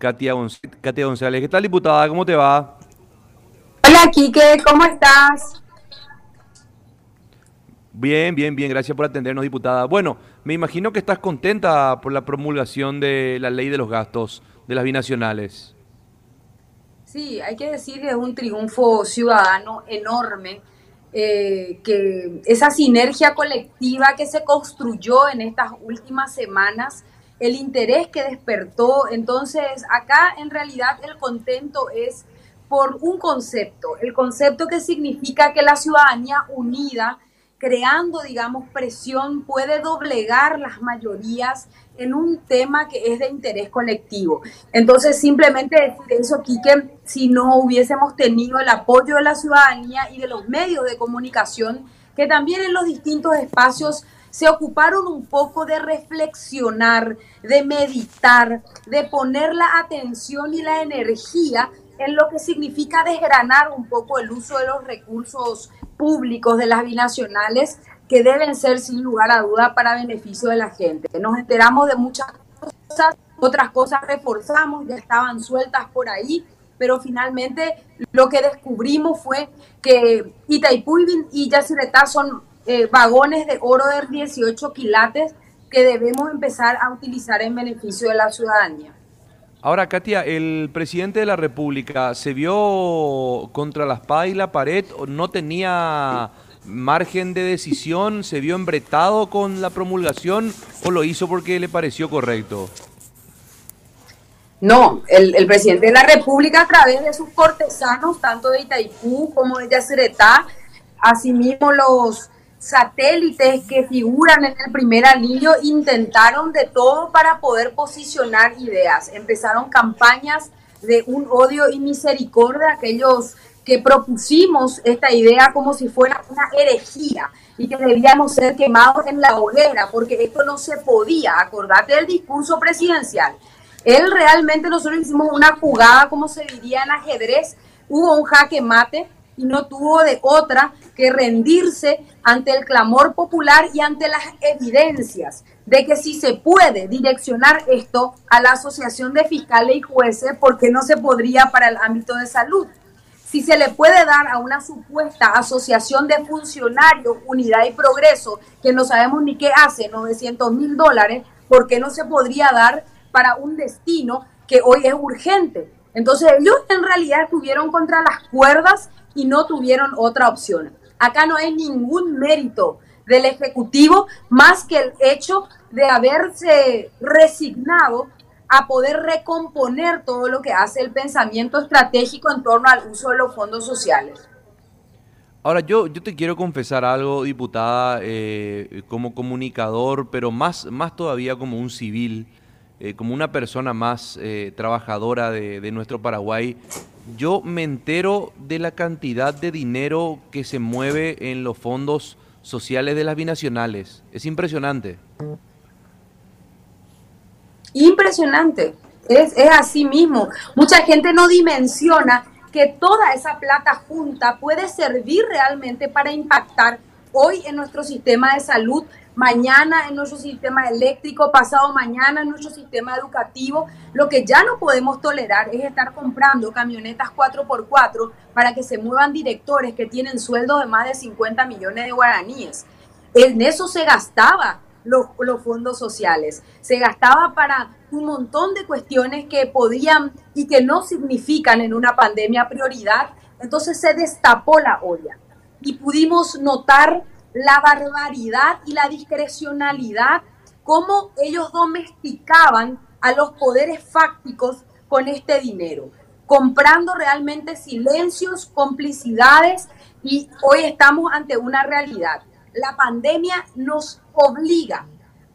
Katia, Katia González. ¿Qué tal, diputada? ¿Cómo te va? Hola, Quique, ¿cómo estás? Bien, bien, bien. Gracias por atendernos, diputada. Bueno, me imagino que estás contenta por la promulgación de la ley de los gastos de las binacionales. Sí, hay que decir que es un triunfo ciudadano enorme, eh, que esa sinergia colectiva que se construyó en estas últimas semanas, el interés que despertó, entonces acá en realidad el contento es por un concepto, el concepto que significa que la ciudadanía unida, creando, digamos, presión, puede doblegar las mayorías en un tema que es de interés colectivo. Entonces, simplemente decir eso, Quique, si no hubiésemos tenido el apoyo de la ciudadanía y de los medios de comunicación, que también en los distintos espacios se ocuparon un poco de reflexionar, de meditar, de poner la atención y la energía en lo que significa desgranar un poco el uso de los recursos públicos de las binacionales que deben ser sin lugar a duda para beneficio de la gente. Nos enteramos de muchas cosas, otras cosas reforzamos, ya estaban sueltas por ahí, pero finalmente lo que descubrimos fue que Itaipú y Yacyretá son eh, vagones de oro de 18 quilates que debemos empezar a utilizar en beneficio de la ciudadanía. Ahora, Katia, ¿el presidente de la República se vio contra la espada y la pared? ¿No tenía margen de decisión? ¿Se vio embretado con la promulgación o lo hizo porque le pareció correcto? No, el, presidente de la República a través de sus cortesanos, tanto de Itaipú como de Yacyretá, asimismo los satélites que figuran en el primer anillo, intentaron de todo para poder posicionar ideas. Empezaron campañas de un odio y misericordia, aquellos que propusimos esta idea como si fuera una herejía y que debíamos ser quemados en la hoguera, porque esto no se podía. Acordate del discurso presidencial. Él realmente, nosotros hicimos una jugada, como se diría en ajedrez, hubo un jaque mate y no tuvo de otra que rendirse ante el clamor popular y ante las evidencias de que si se puede direccionar esto a la Asociación de Fiscales y Jueces, ¿por qué no se podría para el ámbito de salud? si se le puede dar a una supuesta asociación de funcionarios, unidad y progreso, que no sabemos ni qué hace, 900 mil dólares, ¿por qué no se podría dar para un destino que hoy es urgente? Entonces ellos en realidad estuvieron contra las cuerdas y no tuvieron otra opción. Acá no hay ningún mérito del Ejecutivo más que el hecho de haberse resignado a poder recomponer todo lo que hace el pensamiento estratégico en torno al uso de los fondos sociales. Ahora, yo, yo te quiero confesar algo, diputada, eh, como comunicador, pero más, más todavía como un civil, eh, como una persona más eh, trabajadora de, de nuestro Paraguay. Yo me entero de la cantidad de dinero que se mueve en los fondos sociales de las binacionales. Es impresionante. Impresionante. Es, así mismo. Mucha gente no dimensiona que toda esa plata junta puede servir realmente para impactar hoy en nuestro sistema de salud, mañana en nuestro sistema eléctrico, pasado mañana en nuestro sistema educativo. Lo que ya no podemos tolerar es estar comprando camionetas 4x4 para que se muevan directores que tienen sueldos de más de 50 millones de guaraníes. En eso se gastaba los, fondos sociales. Se gastaba para un montón de cuestiones que podían y que no significan en una pandemia prioridad. Entonces se destapó la olla y pudimos notar la barbaridad y la discrecionalidad, cómo ellos domesticaban a los poderes fácticos con este dinero, comprando realmente silencios, complicidades y hoy estamos ante una realidad. La pandemia nos obliga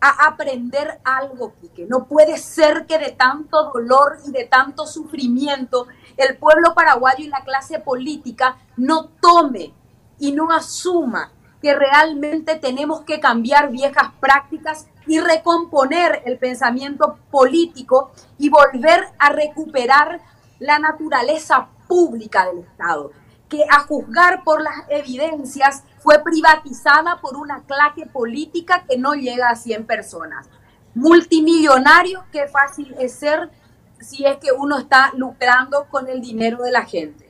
a aprender algo, que No puede ser que de tanto dolor y de tanto sufrimiento el pueblo paraguayo y la clase política no tome y no asuma que realmente tenemos que cambiar viejas prácticas y recomponer el pensamiento político y volver a recuperar la naturaleza pública del Estado, que a juzgar por las evidencias fue privatizada por una clase política que no llega a 100 personas. Multimillonarios, qué fácil es ser si es que uno está lucrando con el dinero de la gente.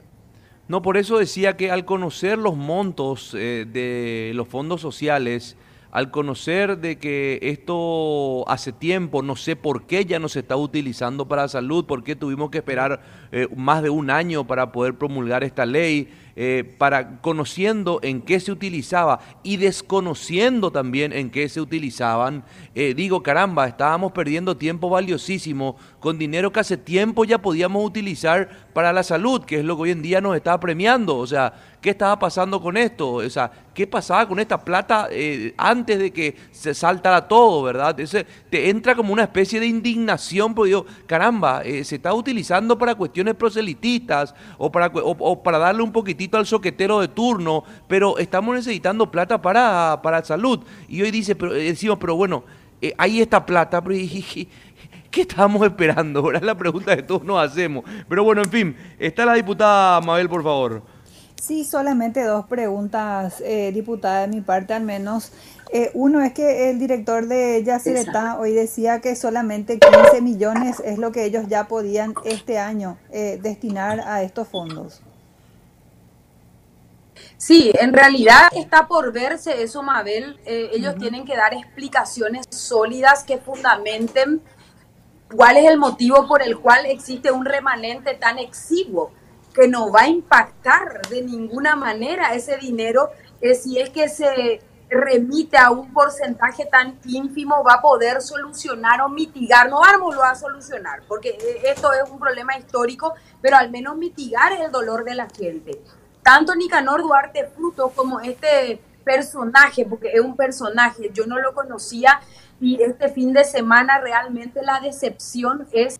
No, por eso decía que al conocer los montos eh, de los fondos sociales, al conocer de que esto hace tiempo, no sé por qué ya no se está utilizando para salud, por qué tuvimos que esperar eh, más de un año para poder promulgar esta ley, eh, para conociendo en qué se utilizaba y desconociendo también en qué se utilizaban, eh, digo, caramba, estábamos perdiendo tiempo valiosísimo con dinero que hace tiempo ya podíamos utilizar para la salud, que es lo que hoy en día nos está premiando. O sea, ¿qué estaba pasando con esto? O sea, ¿qué pasaba con esta plata eh, antes de que se saltara todo, verdad? Te entra como una especie de indignación, porque digo, caramba, se está utilizando para cuestiones proselitistas o para, o para darle un poquitito al soquetero de turno, pero estamos necesitando plata para, para salud. Y hoy dice, pero, eh, decimos, pero bueno, eh, ahí está plata, pero ¿qué estamos esperando? Ahora es la pregunta que todos nos hacemos. Pero bueno, en fin, está la diputada Mabel, por favor. Sí, solamente dos preguntas, eh, diputada, de mi parte al menos. Eh, uno es que el director de Yacyretá hoy decía que solamente 15 millones es lo que ellos ya podían este año destinar a estos fondos. Sí, en realidad está por verse eso, Mabel. Eh, ellos tienen que dar explicaciones sólidas que fundamenten cuál es el motivo por el cual existe un remanente tan exiguo que no va a impactar de ninguna manera ese dinero si es que se remite a un porcentaje tan ínfimo va a poder solucionar o mitigar, no vamos a solucionar, porque eh, esto es un problema histórico, pero al menos mitigar el dolor de la gente tanto Nicanor Duarte Fruto como este personaje, porque es un personaje, yo no lo conocía y este fin de semana realmente la decepción es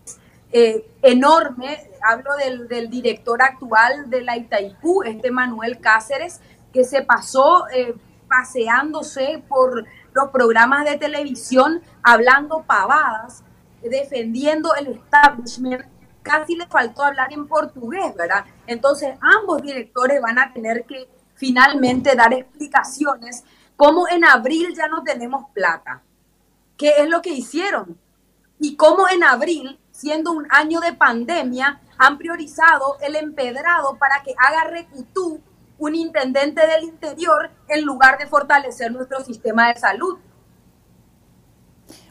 eh, enorme. Hablo del, director actual de la Itaipú, este Manuel Cáceres, que se pasó eh, paseándose por los programas de televisión hablando pavadas, defendiendo el establishment casi le faltó hablar en portugués, ¿verdad? Entonces ambos directores van a tener que finalmente dar explicaciones cómo en abril ya no tenemos plata, qué es lo que hicieron y cómo en abril, siendo un año de pandemia, han priorizado el empedrado para que haga recutú un intendente del interior en lugar de fortalecer nuestro sistema de salud.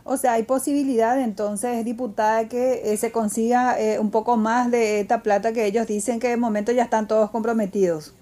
O sea, hay posibilidad entonces, diputada, que eh, se consiga eh, un poco más de esta plata que ellos dicen que de momento ya están todos comprometidos.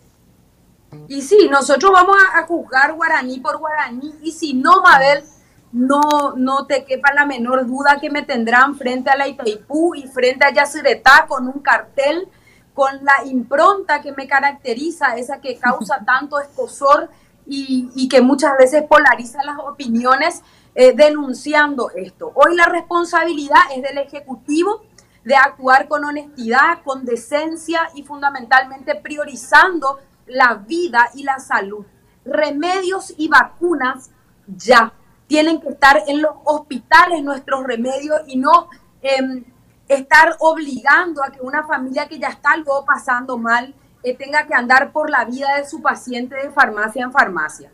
Y sí, nosotros vamos a, juzgar guaraní por guaraní y si no, Mabel, no, no te quepa la menor duda que me tendrán frente a la Itaipú y frente a Yacyretá con un cartel con la impronta que me caracteriza, esa que causa tanto escosor y, y que muchas veces polariza las opiniones eh, denunciando esto. Hoy la responsabilidad es del Ejecutivo de actuar con honestidad, con decencia y fundamentalmente priorizando la vida y la salud. Remedios y vacunas ya tienen que estar en los hospitales nuestros remedios y no em, estar obligando a que una familia que ya está algo pasando mal eh, tenga que andar por la vida de su paciente de farmacia en farmacia.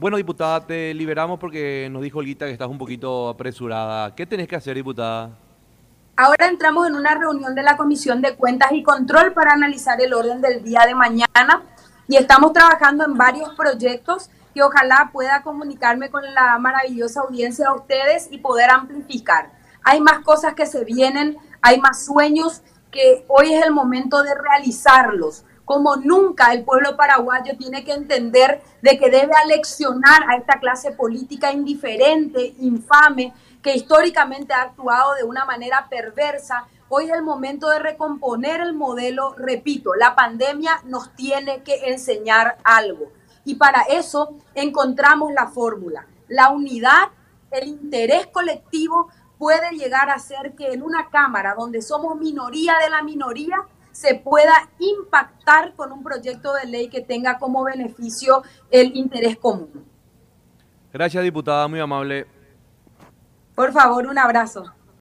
Bueno, diputada, te liberamos porque nos dijo Olguita que estás un poquito apresurada. ¿Qué tenés que hacer, diputada? Ahora entramos en una reunión de la Comisión de Cuentas y Control para analizar el orden del día de mañana y estamos trabajando en varios proyectos que ojalá pueda comunicarme con la maravillosa audiencia de ustedes y poder amplificar. Hay más cosas que se vienen, hay más sueños que hoy es el momento de realizarlos como nunca el pueblo paraguayo tiene que entender de que debe aleccionar a esta clase política indiferente, infame, que históricamente ha actuado de una manera perversa. Hoy es el momento de recomponer el modelo. Repito, la pandemia nos tiene que enseñar algo. Y para eso encontramos la fórmula. La unidad, el interés colectivo puede llegar a ser que en una Cámara donde somos minoría de la minoría, se pueda impactar con un proyecto de ley que tenga como beneficio el interés común. Gracias, diputada, muy amable. Por favor, un abrazo.